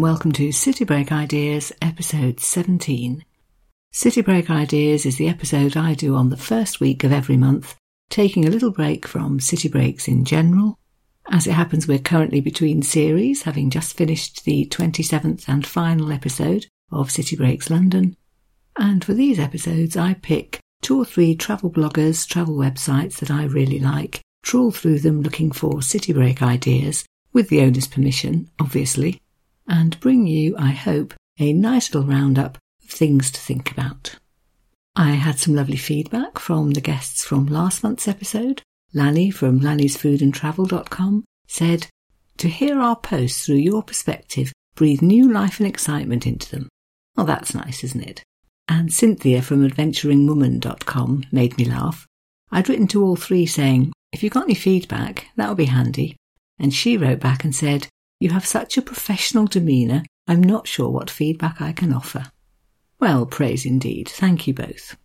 and welcome to City Break Ideas, episode 17. City Break Ideas is the episode I do on the first week of every month, taking a little break from city breaks in general. As it happens, we're currently between series, having just finished the 27th and final episode of City Breaks London. And for these episodes, I pick two or three travel bloggers, travel websites that I really like, trawl through them looking for city break ideas, with the owner's permission, obviously, and bring you, I hope, a nice little roundup of things to think about. I had some lovely feedback from the guests from last month's episode. Lanny from lannysfoodandtravel.com said, To hear our posts through your perspective breathe new life and excitement into them. Well, that's nice, isn't it? And Cynthia from adventuringwoman.com made me laugh. I'd written to all three saying, If you've got any feedback, that would be handy. And she wrote back and said, You have such a professional demeanour, I'm not sure what feedback I can offer. Well, praise indeed. Thank you both.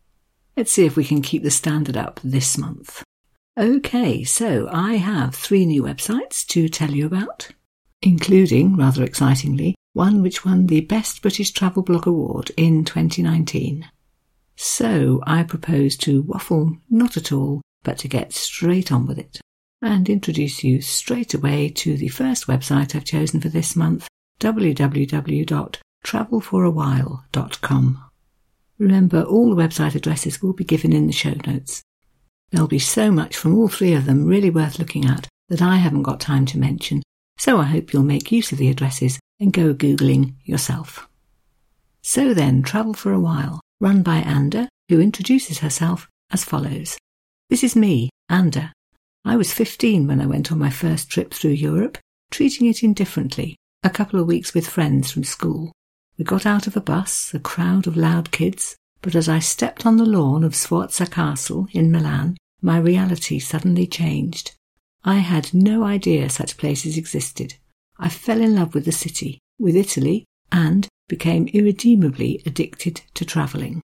Let's see if we can keep the standard up this month. Okay, so I have three new websites to tell you about, including, rather excitingly, one which won the Best British Travel Blog Award in 2019. So I propose to waffle not at all, but to get straight on with it and introduce you straight away to the first website I've chosen for this month, www.travelforawhile.com. Remember, all the website addresses will be given in the show notes. There'll be so much from all three of them really worth looking at that I haven't got time to mention, so I hope you'll make use of the addresses and go Googling yourself. So then, Travel for a While, run by Anda, who introduces herself as follows. This is me, Anda, I was 15 when I went on my first trip through Europe, treating it indifferently, a couple of weeks with friends from school. We got out of a bus, a crowd of loud kids, but as I stepped on the lawn of Sforza Castle in Milan, my reality suddenly changed. I had no idea such places existed. I fell in love with the city, with Italy, and became irredeemably addicted to travelling.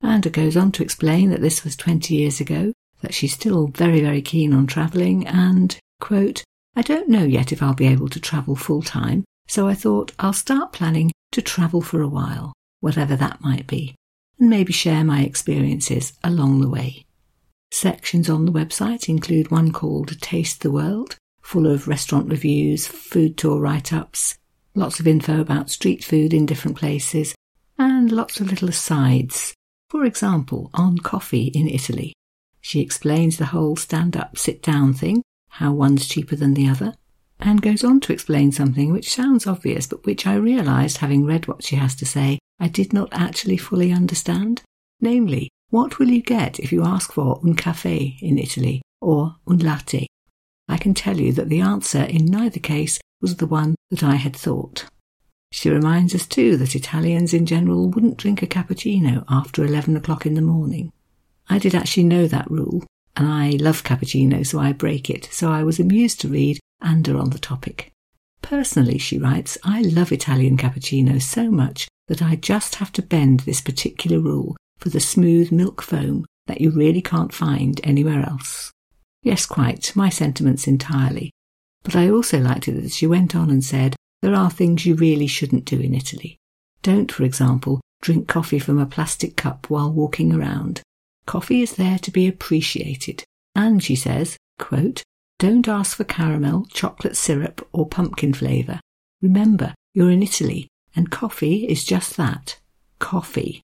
And it goes on to explain that this was 20 years ago, that she's still very, very keen on travelling and, quote, I don't know yet if I'll be able to travel full time, so I thought I'll start planning to travel for a while, whatever that might be, and maybe share my experiences along the way. Sections on the website include one called Taste the World, full of restaurant reviews, food tour write ups, lots of info about street food in different places, and lots of little asides. For example, on coffee in Italy, she explains the whole stand up, sit down thing, how one's cheaper than the other, and goes on to explain something which sounds obvious, but which I realised, having read what she has to say, I did not actually fully understand. Namely, what will you get if you ask for un caffè in Italy or un latte? I can tell you that the answer in neither case was the one that I had thought. She reminds us too that Italians in general wouldn't drink a cappuccino after 11 o'clock in the morning. I did actually know that rule, and I love cappuccino, so I break it, so I was amused to read Anda on the topic. Personally, she writes, I love Italian cappuccino so much that I just have to bend this particular rule for the smooth milk foam that you really can't find anywhere else. Yes, quite, my sentiments entirely. But I also liked it that she went on and said, there are things you really shouldn't do in Italy. Don't, for example, drink coffee from a plastic cup while walking around. Coffee is there to be appreciated. And she says, quote, don't ask for caramel, chocolate syrup, or pumpkin flavour. Remember, you're in Italy, and coffee is just that coffee.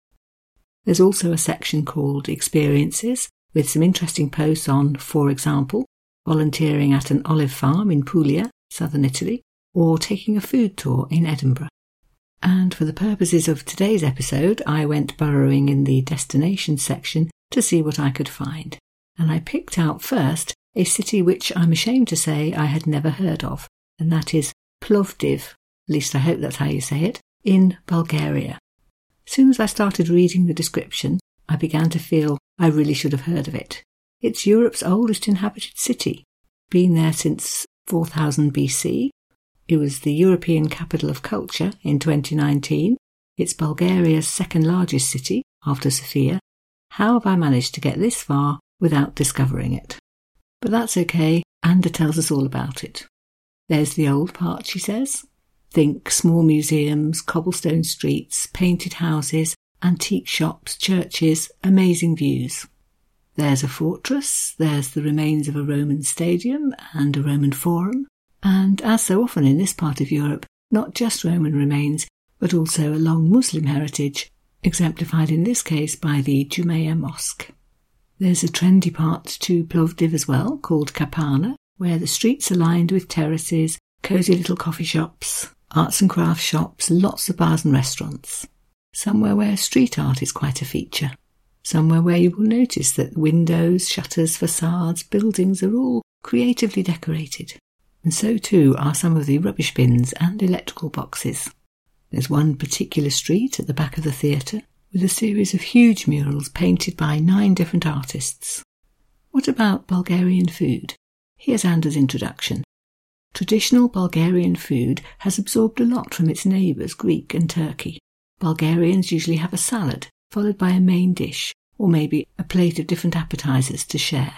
There's also a section called Experiences, with some interesting posts on, for example, volunteering at an olive farm in Puglia, southern Italy, or taking a food tour in Edinburgh. And for the purposes of today's episode, I went burrowing in the destination section to see what I could find. And I picked out first a city which I'm ashamed to say I had never heard of, and that is Plovdiv, at least I hope that's how you say it, in Bulgaria. As soon as I started reading the description, I began to feel I really should have heard of it. It's Europe's oldest inhabited city, been there since 4000 BC. It was the European capital of culture in 2019. It's Bulgaria's second largest city after Sofia how have I managed to get this far without discovering it? But that's okay, Anda tells us all about it. There's the old part, she says. Think small museums, cobblestone streets, painted houses, antique shops, churches, amazing views. There's a fortress, there's the remains of a Roman stadium and a Roman forum, and as so often in this part of Europe, not just Roman remains, but also a long Muslim heritage, exemplified in this case by the Dzhumaya Mosque. There's a trendy part to Plovdiv as well, called Kapana, where the streets are lined with terraces, cosy little coffee shops, arts and crafts shops, lots of bars and restaurants. Somewhere where street art is quite a feature. Somewhere where you will notice that windows, shutters, facades, buildings are all creatively decorated. And so too are some of the rubbish bins and electrical boxes. There's one particular street at the back of the theatre with a series of huge murals painted by nine different artists. What about Bulgarian food? Here's Anda's introduction. Traditional Bulgarian food has absorbed a lot from its neighbours, Greek and Turkey. Bulgarians usually have a salad, followed by a main dish, or maybe a plate of different appetizers to share.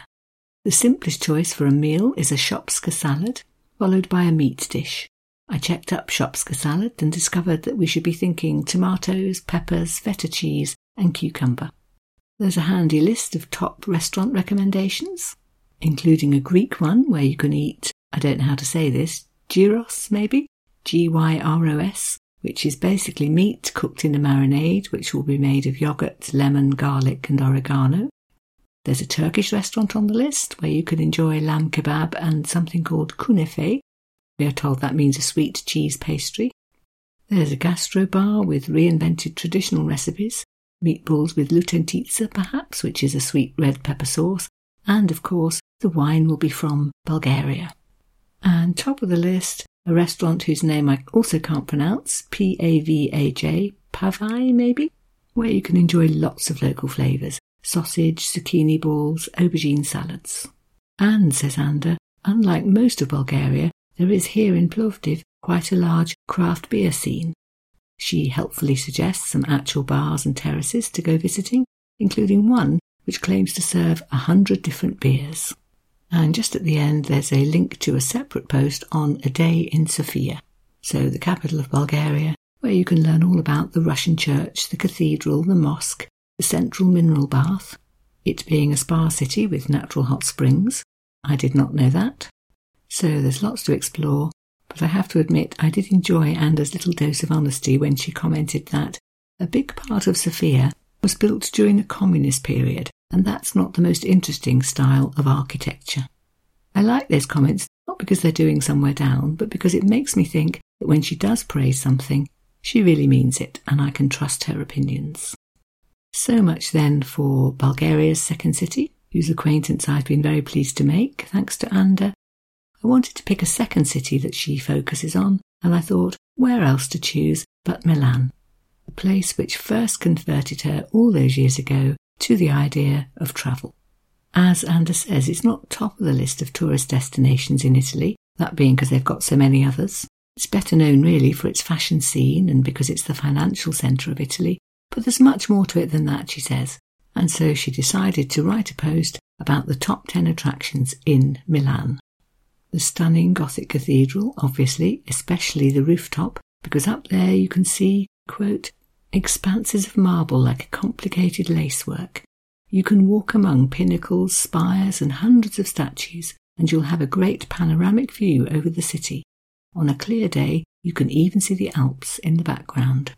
The simplest choice for a meal is a shopska salad, followed by a meat dish. I checked up Shopska salad and discovered that we should be thinking tomatoes, peppers, feta cheese, and cucumber. There's a handy list of top restaurant recommendations, including a Greek one where you can eat, I don't know how to say this, gyros maybe? G Y R O S, which is basically meat cooked in a marinade which will be made of yogurt, lemon, garlic, and oregano. There's a Turkish restaurant on the list where you can enjoy lamb kebab and something called kunefe, we are told that means a sweet cheese pastry. There's a gastro bar with reinvented traditional recipes, meatballs with lutenitsa perhaps, which is a sweet red pepper sauce, and of course the wine will be from Bulgaria. And top of the list, a restaurant whose name I also can't pronounce, P-A-V-A-J, Pavai maybe, where you can enjoy lots of local flavours, sausage, zucchini balls, aubergine salads. And, says Anda, unlike most of Bulgaria, there is here in Plovdiv quite a large craft beer scene. She helpfully suggests some actual bars and terraces to go visiting, including one which claims to serve a hundred different beers. And just at the end, there's a link to a separate post on a day in Sofia, so the capital of Bulgaria, where you can learn all about the Russian church, the cathedral, the mosque, the central mineral bath, it being a spa city with natural hot springs. I did not know that. So there's lots to explore, but I have to admit I did enjoy Anda's little dose of honesty when she commented that a big part of Sofia was built during the communist period, and that's not the most interesting style of architecture. I like those comments not because they're doing somewhere down, but because it makes me think that when she does praise something, she really means it, and I can trust her opinions. So much then for Bulgaria's second city, whose acquaintance I've been very pleased to make, thanks to Anda I wanted to pick a second city that she focuses on, and I thought, where else to choose but Milan, the place which first converted her all those years ago to the idea of travel. As Anders says, it's not top of the list of tourist destinations in Italy, that being because they've got so many others. It's better known really for its fashion scene and because it's the financial centre of Italy, but there's much more to it than that, she says. And so she decided to write a post about the top 10 attractions in Milan. The stunning Gothic cathedral, obviously, especially the rooftop, because up there you can see, quote, expanses of marble like a complicated lacework. You can walk among pinnacles, spires, and hundreds of statues, and you'll have a great panoramic view over the city. On a clear day, you can even see the Alps in the background.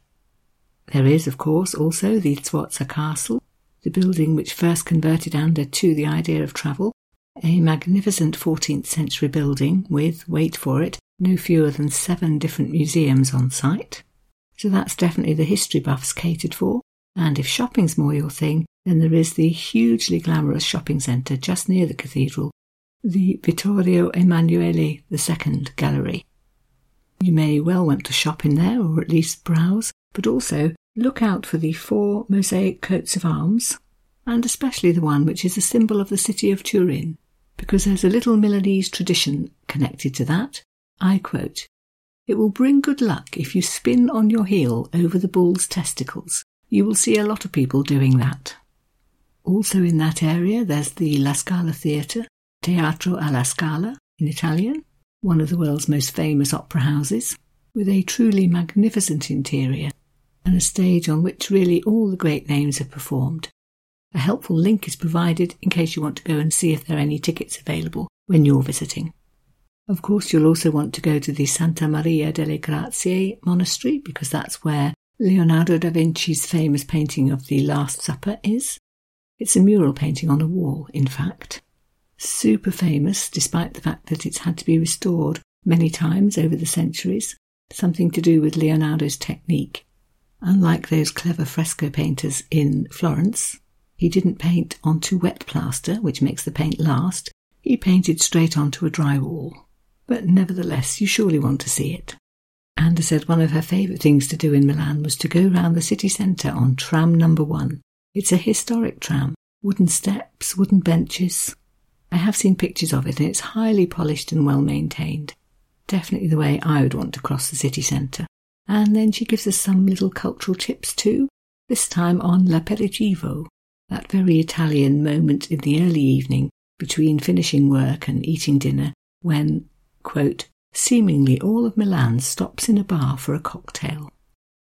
There is, of course, also the Sforza Castle, the building which first converted Anda to the idea of travel, a magnificent 14th century building with, wait for it, no fewer than seven different museums on site. So that's definitely the history buffs catered for. And if shopping's more your thing, then there is the hugely glamorous shopping centre just near the cathedral, the Vittorio Emanuele II Gallery. You may well want to shop in there, or at least browse, but also look out for the four mosaic coats of arms, and especially the one which is a symbol of the city of Turin, because there's a little Milanese tradition connected to that. I quote, It will bring good luck if you spin on your heel over the bull's testicles. You will see a lot of people doing that. Also in that area, there's the La Scala Theatre, Teatro alla Scala in Italian, one of the world's most famous opera houses, with a truly magnificent interior and a stage on which really all the great names have performed. A helpful link is provided in case you want to go and see if there are any tickets available when you're visiting. Of course, you'll also want to go to the Santa Maria delle Grazie monastery because that's where Leonardo da Vinci's famous painting of the Last Supper is. It's a mural painting on a wall, in fact. Super famous, despite the fact that it's had to be restored many times over the centuries, something to do with Leonardo's technique. Unlike those clever fresco painters in Florence, he didn't paint onto wet plaster, which makes the paint last. He painted straight onto a dry wall. But nevertheless, you surely want to see it. Anda said one of her favourite things to do in Milan was to go round the city centre on tram number one. It's a historic tram, wooden steps, wooden benches. I have seen pictures of it and it's highly polished and well maintained. Definitely the way I would want to cross the city centre. And then she gives us some little cultural tips too, this time on l'aperitivo, that very Italian moment in the early evening between finishing work and eating dinner when, quote, seemingly all of Milan stops in a bar for a cocktail.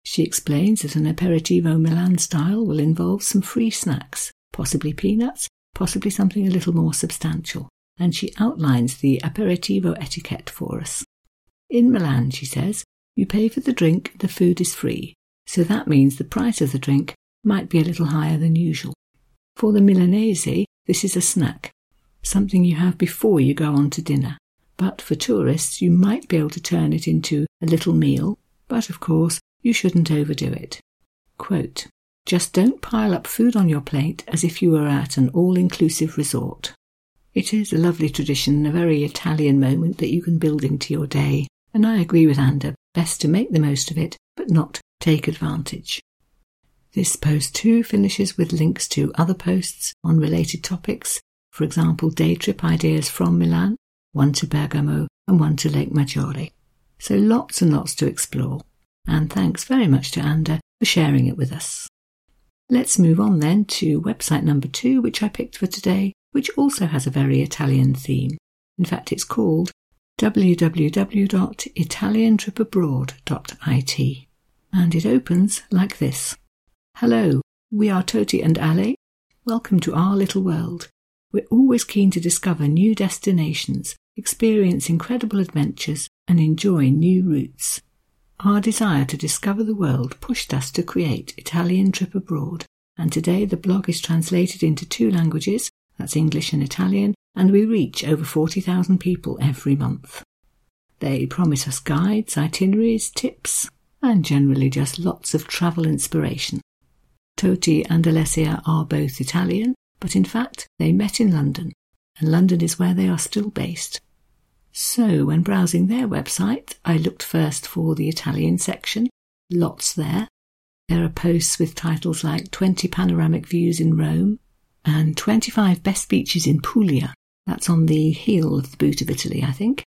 She explains that an aperitivo Milan style will involve some free snacks, possibly peanuts, possibly something a little more substantial, and she outlines the aperitivo etiquette for us. In Milan, she says, you pay for the drink, the food is free, so that means the price of the drink might be a little higher than usual. For the Milanese, this is a snack, something you have before you go on to dinner. But for tourists, you might be able to turn it into a little meal, but of course, you shouldn't overdo it. Quote, just don't pile up food on your plate as if you were at an all inclusive resort. It is a lovely tradition, a very Italian moment that you can build into your day, and I agree with Anda, best to make the most of it, but not take advantage. This post too finishes with links to other posts on related topics, for example, day trip ideas from Milan, one to Bergamo and one to Lake Maggiore. So lots and lots to explore. And thanks very much to Anda for sharing it with us. Let's move on then to website number two, which I picked for today, which also has a very Italian theme. In fact, it's called www.italiantripabroad.it. And it opens like this. Hello, we are Toti and Ale. Welcome to our little world. We're always keen to discover new destinations, experience incredible adventures, and enjoy new routes. Our desire to discover the world pushed us to create Italian Trip Abroad, and today the blog is translated into two languages, that's English and Italian, and we reach over 40,000 people every month. They promise us guides, itineraries, tips, and generally just lots of travel inspiration. Toti and Alessia are both Italian, but in fact they met in London, and London is where they are still based. So when browsing their website, I looked first for the Italian section, lots there. There are posts with titles like 20 panoramic views in Rome and 25 best beaches in Puglia. That's on the heel of the boot of Italy, I think.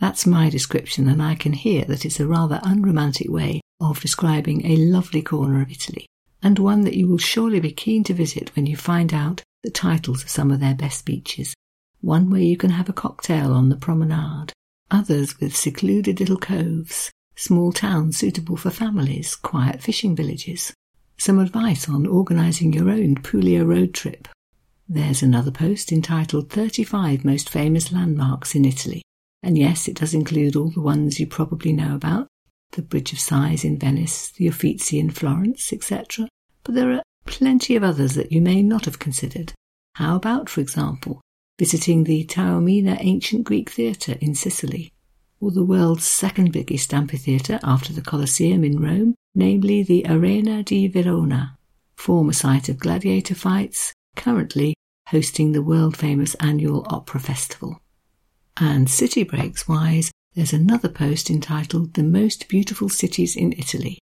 That's my description, and I can hear that it's a rather unromantic way of describing a lovely corner of Italy and one that you will surely be keen to visit when you find out the titles of some of their best beaches. One where you can have a cocktail on the promenade, others with secluded little coves, small towns suitable for families, quiet fishing villages. Some advice on organising your own Puglia road trip. There's another post entitled 35 Most Famous Landmarks in Italy. And yes, it does include all the ones you probably know about, the Bridge of Sighs in Venice, the Uffizi in Florence, etc. But there are plenty of others that you may not have considered. How about, for example, visiting the Taormina Ancient Greek Theatre in Sicily, or the world's second biggest amphitheatre after the Colosseum in Rome, namely the Arena di Verona, former site of gladiator fights, currently hosting the world famous annual opera festival. And city breaks wise, there's another post entitled The Most Beautiful Cities in Italy.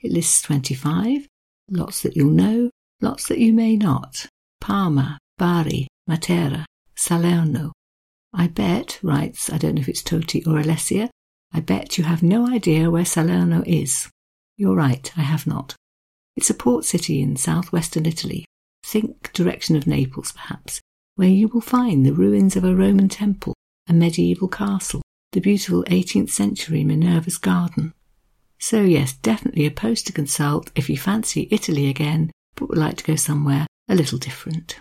It lists 25, lots that you'll know, lots that you may not. Parma, Bari, Matera, Salerno. I bet, writes, I don't know if it's Toti or Alessia, I bet you have no idea where Salerno is. You're right, I have not. It's a port city in southwestern Italy. Think direction of Naples, perhaps, where you will find the ruins of a Roman temple, a medieval castle, the beautiful 18th century Minerva's Garden, So, yes, definitely a post to consult if you fancy Italy again but would like to go somewhere a little different.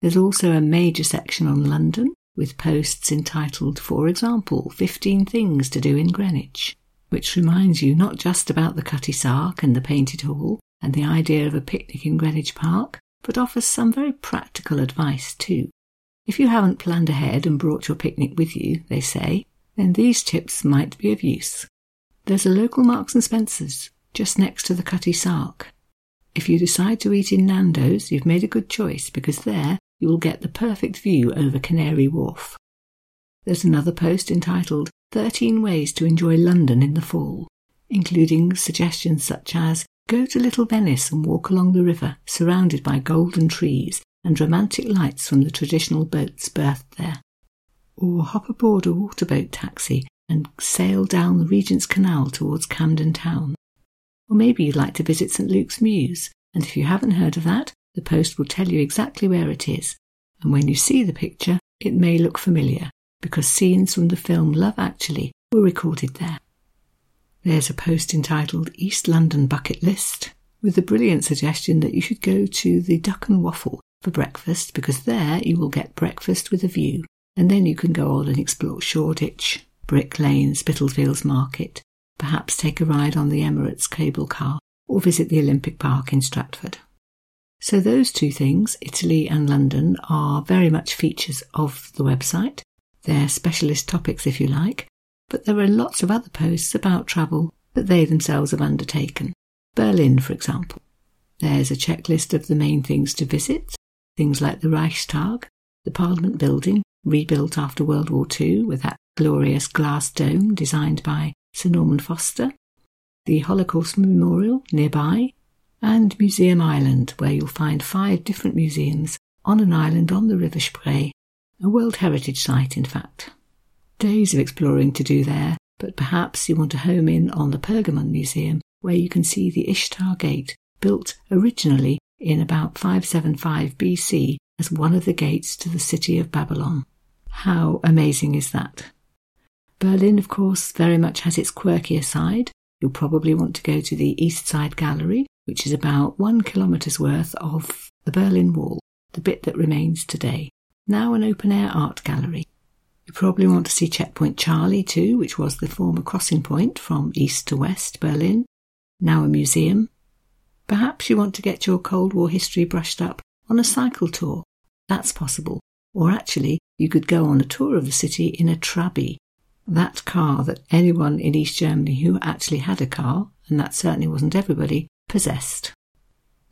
There's also a major section on London with posts entitled, for example, 15 Things to Do in Greenwich, which reminds you not just about the Cutty Sark and the Painted Hall and the idea of a picnic in Greenwich Park, but offers some very practical advice too. If you haven't planned ahead and brought your picnic with you, they say, then these tips might be of use. There's a local Marks and Spencer's just next to the Cutty Sark. If you decide to eat in Nando's, you've made a good choice because there you will get the perfect view over Canary Wharf. There's another post entitled 13 Ways to Enjoy London in the Fall, including suggestions such as go to Little Venice and walk along the river surrounded by golden trees and romantic lights from the traditional boats berthed there. Or hop aboard a waterboat taxi and sail down the Regent's Canal towards Camden Town. Or maybe you'd like to visit St Luke's Mews, and if you haven't heard of that, the post will tell you exactly where it is. And when you see the picture, it may look familiar, because scenes from the film Love Actually were recorded there. There's a post entitled East London Bucket List, with the brilliant suggestion that you should go to the Duck and Waffle for breakfast, because there you will get breakfast with a view, and then you can go on and explore Shoreditch, Brick Lane, Spitalfields Market, perhaps take a ride on the Emirates cable car, or visit the Olympic Park in Stratford. So, those two things, Italy and London, are very much features of the website. They're specialist topics, if you like, but there are lots of other posts about travel that they themselves have undertaken. Berlin, for example. There's a checklist of the main things to visit, things like the Reichstag, the Parliament building, rebuilt after World War II with that glorious glass dome designed by Sir Norman Foster, the Holocaust Memorial nearby, and Museum Island, where you'll find five different museums on an island on the River Spree, a World Heritage Site, in fact. Days of exploring to do there, but perhaps you want to home in on the Pergamon Museum, where you can see the Ishtar Gate, built originally in about 575 BC as one of the gates to the city of Babylon. How amazing is that? Berlin, of course, very much has its quirkier side. You'll probably want to go to the East Side Gallery, which is about one kilometre's worth of the Berlin Wall, the bit that remains today. Now an open air art gallery. You probably want to see Checkpoint Charlie too, which was the former crossing point from east to west Berlin, now a museum. Perhaps you want to get your Cold War history brushed up on a cycle tour. That's possible. Or actually, you could go on a tour of the city in a Trabi, that car that anyone in East Germany who actually had a car, and that certainly wasn't everybody, possessed.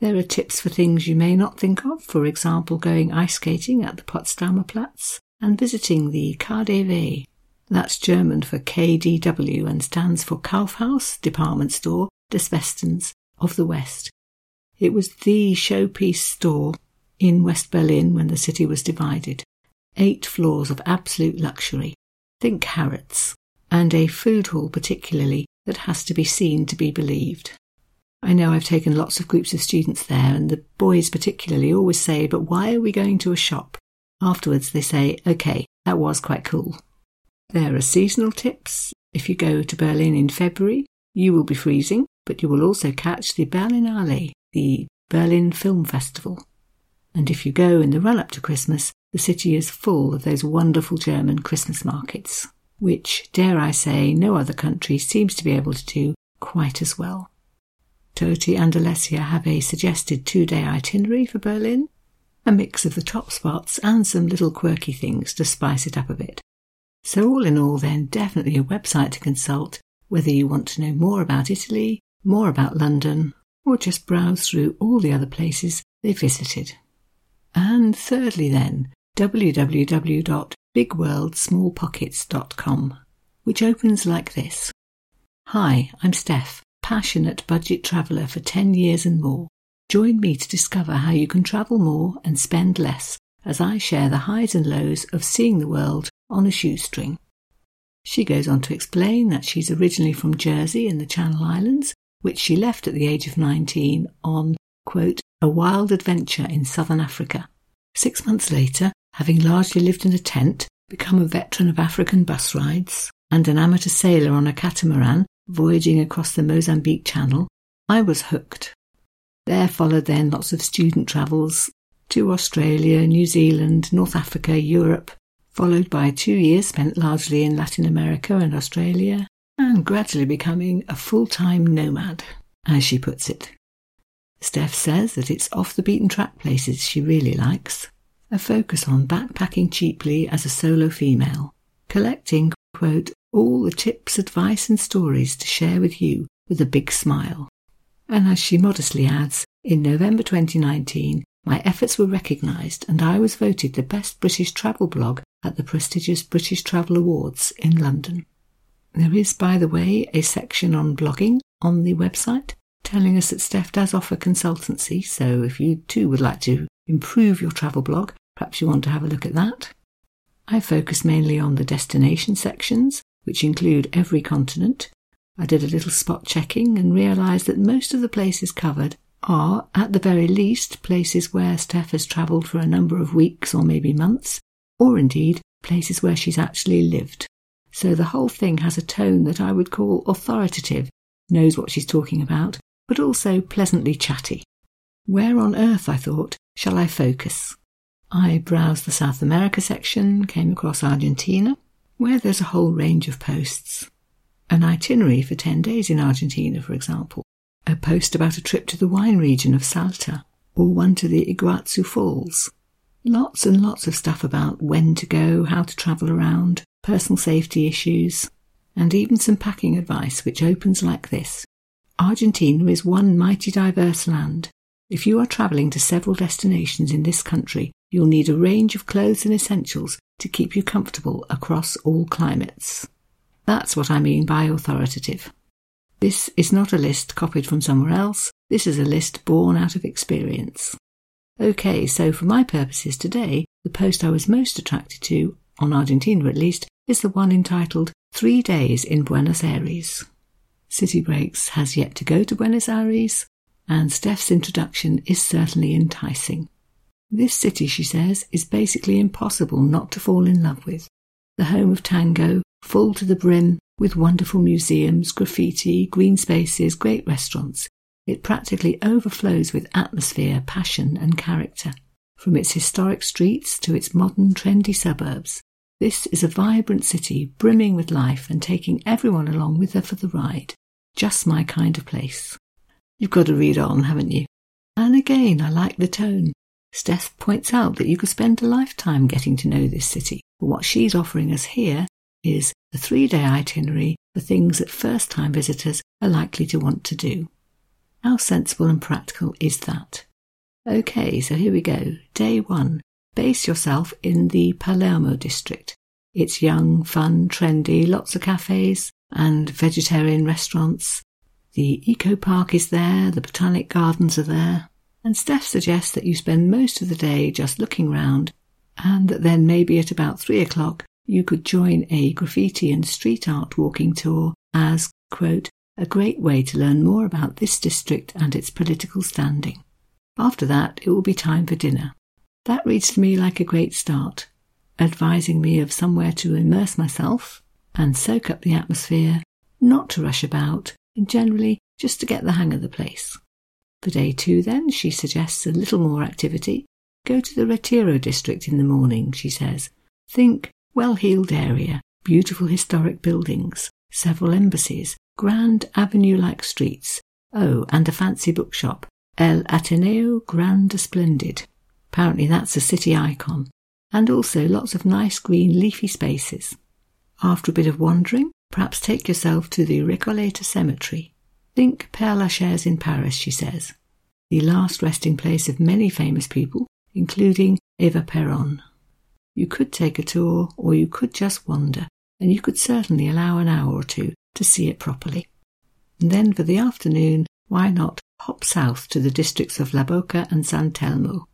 There are tips for things you may not think of, for example, going ice skating at the Potsdamer Platz and visiting the KDW. That's German for KDW and stands for Kaufhaus, department store, des Westens, of the West. It was the showpiece store in West Berlin when the city was divided. Eight floors of absolute luxury, think Harrods, and a food hall particularly that has to be seen to be believed. I know I've taken lots of groups of students there, and the boys particularly always say, But why are we going to a shop? Afterwards, they say, OK, that was quite cool. There are seasonal tips. If you go to Berlin in February, you will be freezing, but you will also catch the Berlinale, the Berlin Film Festival. And if you go in the run up to Christmas, the city is full of those wonderful German Christmas markets, which, dare I say, no other country seems to be able to do quite as well. Toti and Alessia have a suggested two day itinerary for Berlin, a mix of the top spots and some little quirky things to spice it up a bit. So, all in all, then, definitely a website to consult whether you want to know more about Italy, more about London, or just browse through all the other places they visited. And thirdly, then, www.bigworldsmallpockets.com, which opens like this Hi, I'm Steph, passionate budget traveller for 10 years and more. Join me to discover how you can travel more and spend less as I share the highs and lows of seeing the world on a shoestring. She goes on to explain that she's originally from Jersey in the Channel Islands, which she left at the age of 19 on, quote, a wild adventure in southern Africa. Six months later, having largely lived in a tent, become a veteran of African bus rides, and an amateur sailor on a catamaran voyaging across the Mozambique Channel, I was hooked. There followed then lots of student travels to Australia, New Zealand, North Africa, Europe, followed by two years spent largely in Latin America and Australia, and gradually becoming a full time nomad, as she puts it. Steph says that it's off the beaten track places she really likes, a focus on backpacking cheaply as a solo female, collecting, quote, all the tips, advice, and stories to share with you with a big smile. And as she modestly adds, in November 2019, my efforts were recognised and I was voted the best British travel blog at the prestigious British Travel Awards in London. There is, by the way, a section on blogging on the website telling us that Steph does offer consultancy, so if you too would like to improve your travel blog, perhaps you want to have a look at that. I focus mainly on the destination sections, which include every continent. I did a little spot checking and realised that most of the places covered are, at the very least, places where Steph has travelled for a number of weeks or maybe months, or indeed places where she's actually lived. So the whole thing has a tone that I would call authoritative, knows what she's talking about, but also pleasantly chatty. Where on earth, I thought, shall I focus? I browsed the South America section, came across Argentina, where there's a whole range of posts. An itinerary for 10 days in Argentina, for example, a post about a trip to the wine region of Salta, or one to the Iguazu Falls. Lots and lots of stuff about when to go, how to travel around, personal safety issues, and even some packing advice which opens like this. Argentina is one mighty diverse land. If you are travelling to several destinations in this country, you'll need a range of clothes and essentials to keep you comfortable across all climates. That's what I mean by authoritative. This is not a list copied from somewhere else, this is a list born out of experience. Okay, so for my purposes today, the post I was most attracted to, on Argentina at least, is the one entitled Three Days in Buenos Aires. City Breaks has yet to go to Buenos Aires, and Steph's introduction is certainly enticing. This city, she says, is basically impossible not to fall in love with. The home of tango, full to the brim with wonderful museums, graffiti, green spaces, great restaurants. It practically overflows with atmosphere, passion, and character. From its historic streets to its modern, trendy suburbs, this is a vibrant city brimming with life and taking everyone along with her for the ride. Just my kind of place. You've got to read on, haven't you? And again, I like the tone. Steph points out that you could spend a lifetime getting to know this city, but what she's offering us here is a three day itinerary for things that first time visitors are likely to want to do. How sensible and practical is that? Okay, so here we go. Day one. Base yourself in the Palermo district. It's young, fun, trendy, lots of cafes, and vegetarian restaurants. The eco park is there, the botanic gardens are there, and Steph suggests that you spend most of the day just looking round, and that then maybe at about three o'clock you could join a graffiti and street art walking tour as, quote, a great way to learn more about this district and its political standing. After that, it will be time for dinner. That reads to me like a great start, advising me of somewhere to immerse myself and soak up the atmosphere, not to rush about, and generally just to get the hang of the place. For day two, then, she suggests a little more activity. Go to the Retiro district in the morning, she says. Think well heeled area, beautiful historic buildings, several embassies, grand avenue like streets. Oh, and a fancy bookshop, El Ateneo Grande Splendid. Apparently that's a city icon. And also lots of nice green leafy spaces. After a bit of wandering, perhaps take yourself to the Recoleta Cemetery. Think Père Lachaise in Paris, she says, the last resting place of many famous people, including Eva Peron. You could take a tour, or you could just wander, and you could certainly allow an hour or two to see it properly. And then for the afternoon, why not hop south to the districts of La Boca and San Telmo?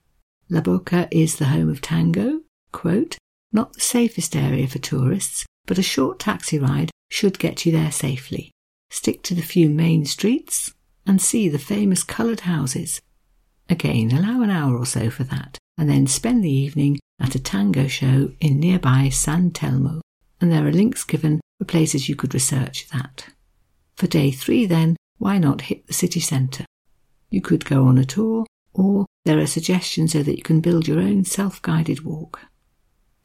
La Boca is the home of tango, quote, not the safest area for tourists, but a short taxi ride should get you there safely. Stick to the few main streets and see the famous coloured houses. Again, allow an hour or so for that, and then spend the evening at a tango show in nearby San Telmo, and there are links given for places you could research that. For day three, then, why not hit the city centre? You could go on a tour, or there are suggestions so that you can build your own self guided walk.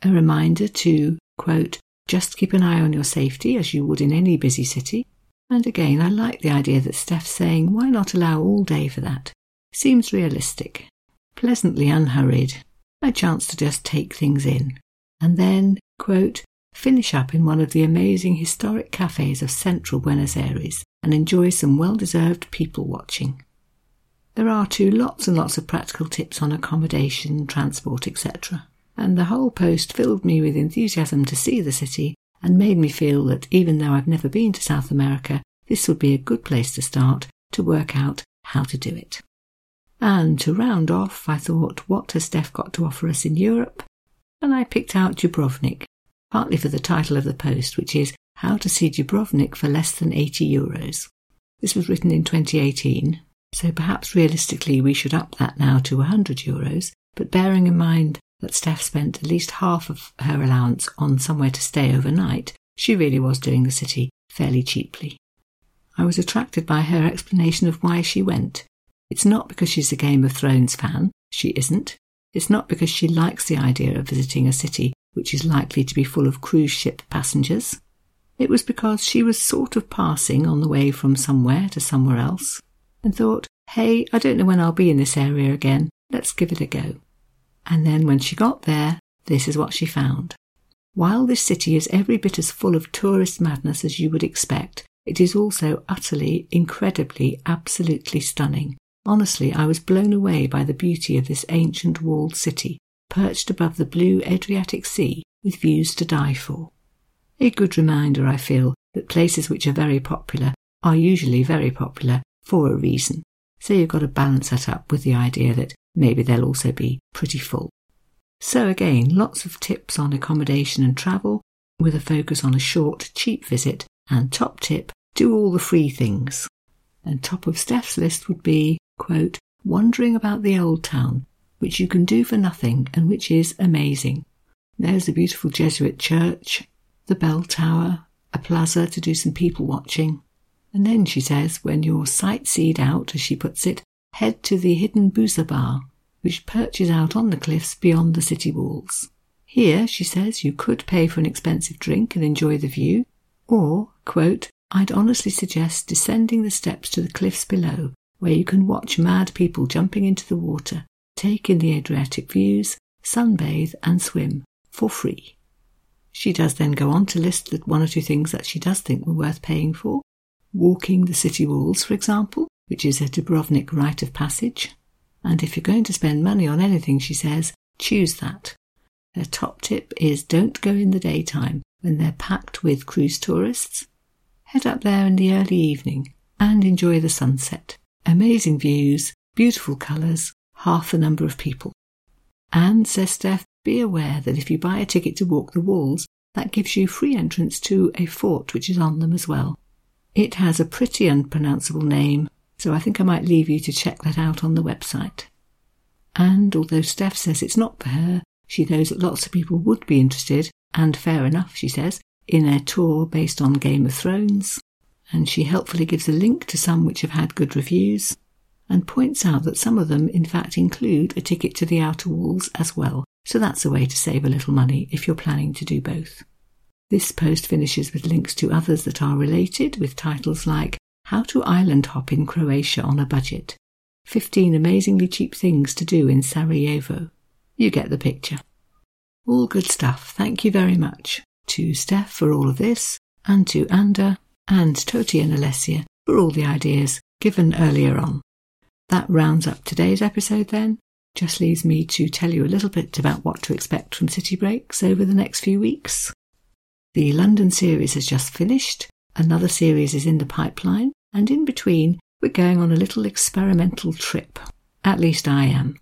A reminder to, quote, just keep an eye on your safety as you would in any busy city. And again, I like the idea that Steph's saying, why not allow all day for that? Seems realistic. Pleasantly unhurried. A chance to just take things in. And then, quote, finish up in one of the amazing historic cafes of central Buenos Aires and enjoy some well deserved people watching. There are too lots and lots of practical tips on accommodation, transport, etc. And the whole post filled me with enthusiasm to see the city and made me feel that even though I've never been to South America, this would be a good place to start to work out how to do it. And to round off, I thought, what has Steph got to offer us in Europe? And I picked out Dubrovnik, partly for the title of the post, which is How to See Dubrovnik for Less Than 80 Euros. This was written in 2018, so perhaps realistically we should up that now to 100 euros, but bearing in mind that Steph spent at least half of her allowance on somewhere to stay overnight, she really was doing the city fairly cheaply. I was attracted by her explanation of why she went. It's not because she's a Game of Thrones fan, she isn't. It's not because she likes the idea of visiting a city which is likely to be full of cruise ship passengers. It was because she was sort of passing on the way from somewhere to somewhere else and thought, hey, I don't know when I'll be in this area again, let's give it a go. And then when she got there, this is what she found. While this city is every bit as full of tourist madness as you would expect, it is also utterly, incredibly, absolutely stunning. Honestly, I was blown away by the beauty of this ancient walled city, perched above the blue Adriatic Sea with views to die for. A good reminder, I feel, that places which are very popular are usually very popular for a reason. So you've got to balance that up with the idea that maybe they'll also be pretty full. So again, lots of tips on accommodation and travel with a focus on a short, cheap visit and top tip, do all the free things. And top of Steph's list would be, quote, wandering about the old town, which you can do for nothing and which is amazing. There's the beautiful Jesuit church, the bell tower, a plaza to do some people watching, and then, she says, when you're sightseed out, as she puts it, head to the hidden Busa Bar, which perches out on the cliffs beyond the city walls. Here, she says, you could pay for an expensive drink and enjoy the view, or, quote, I'd honestly suggest descending the steps to the cliffs below, where you can watch mad people jumping into the water, take in the Adriatic views, sunbathe, and swim for free. She does then go on to list the one or two things that she does think were worth paying for, walking the city walls, for example, which is a Dubrovnik rite of passage. And if you're going to spend money on anything, she says, choose that. Her top tip is don't go in the daytime when they're packed with cruise tourists. Head up there in the early evening and enjoy the sunset. Amazing views, beautiful colours, half the number of people. And, says Steph, be aware that if you buy a ticket to walk the walls, that gives you free entrance to a fort which is on them as well. It has a pretty unpronounceable name, so I think I might leave you to check that out on the website. And although Steph says it's not for her, she knows that lots of people would be interested, and fair enough, she says, in a tour based on Game of Thrones. And she helpfully gives a link to some which have had good reviews, and points out that some of them, in fact, include a ticket to the outer walls as well. So that's a way to save a little money if you're planning to do both. This post finishes with links to others that are related, with titles like How to Island Hop in Croatia on a Budget 15 Amazingly Cheap Things to Do in Sarajevo. You get the picture. All good stuff. Thank you very much to Steph for all of this, and to Anda and Toti and Alessia for all the ideas given earlier on. That rounds up today's episode then. Just leaves me to tell you a little bit about what to expect from City Breaks over the next few weeks. The London series has just finished, another series is in the pipeline, and in between, we're going on a little experimental trip. At least I am.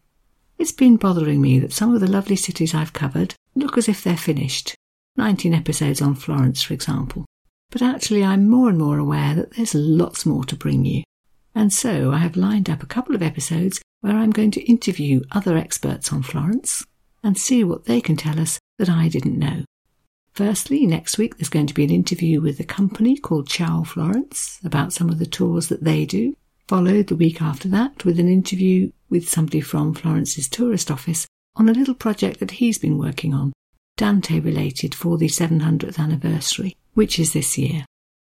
It's been bothering me that some of the lovely cities I've covered look as if they're finished. 19 episodes on Florence, for example. But actually, I'm more and more aware that there's lots more to bring you. And so I have lined up a couple of episodes where I'm going to interview other experts on Florence and see what they can tell us that I didn't know. Firstly, next week there's going to be an interview with a company called Ciao Florence about some of the tours that they do. Followed the week after that with an interview with somebody from Florence's tourist office on a little project that he's been working on, Dante related for the 700th anniversary, which is this year.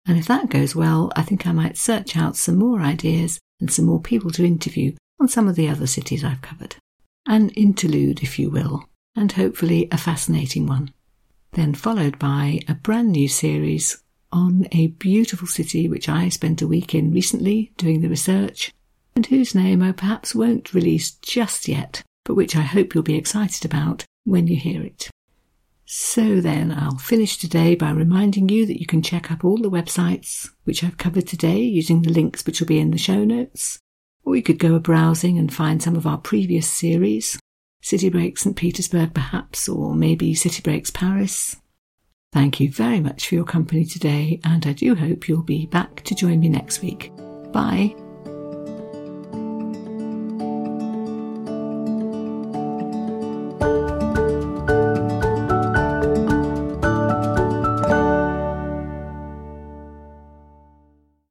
And if that goes well, I think I might search out some more ideas and some more people to interview on some of the other cities I've covered. An interlude, if you will, and hopefully a fascinating one. Then followed by a brand new series on a beautiful city which I spent a week in recently doing the research, and whose name I perhaps won't release just yet, but which I hope you'll be excited about when you hear it. So then, I'll finish today by reminding you that you can check up all the websites which I've covered today using the links which will be in the show notes. Or you could go a browsing and find some of our previous series City Break St. Petersburg, perhaps, or maybe City Breaks Paris. Thank you very much for your company today, and I do hope you'll be back to join me next week. Bye.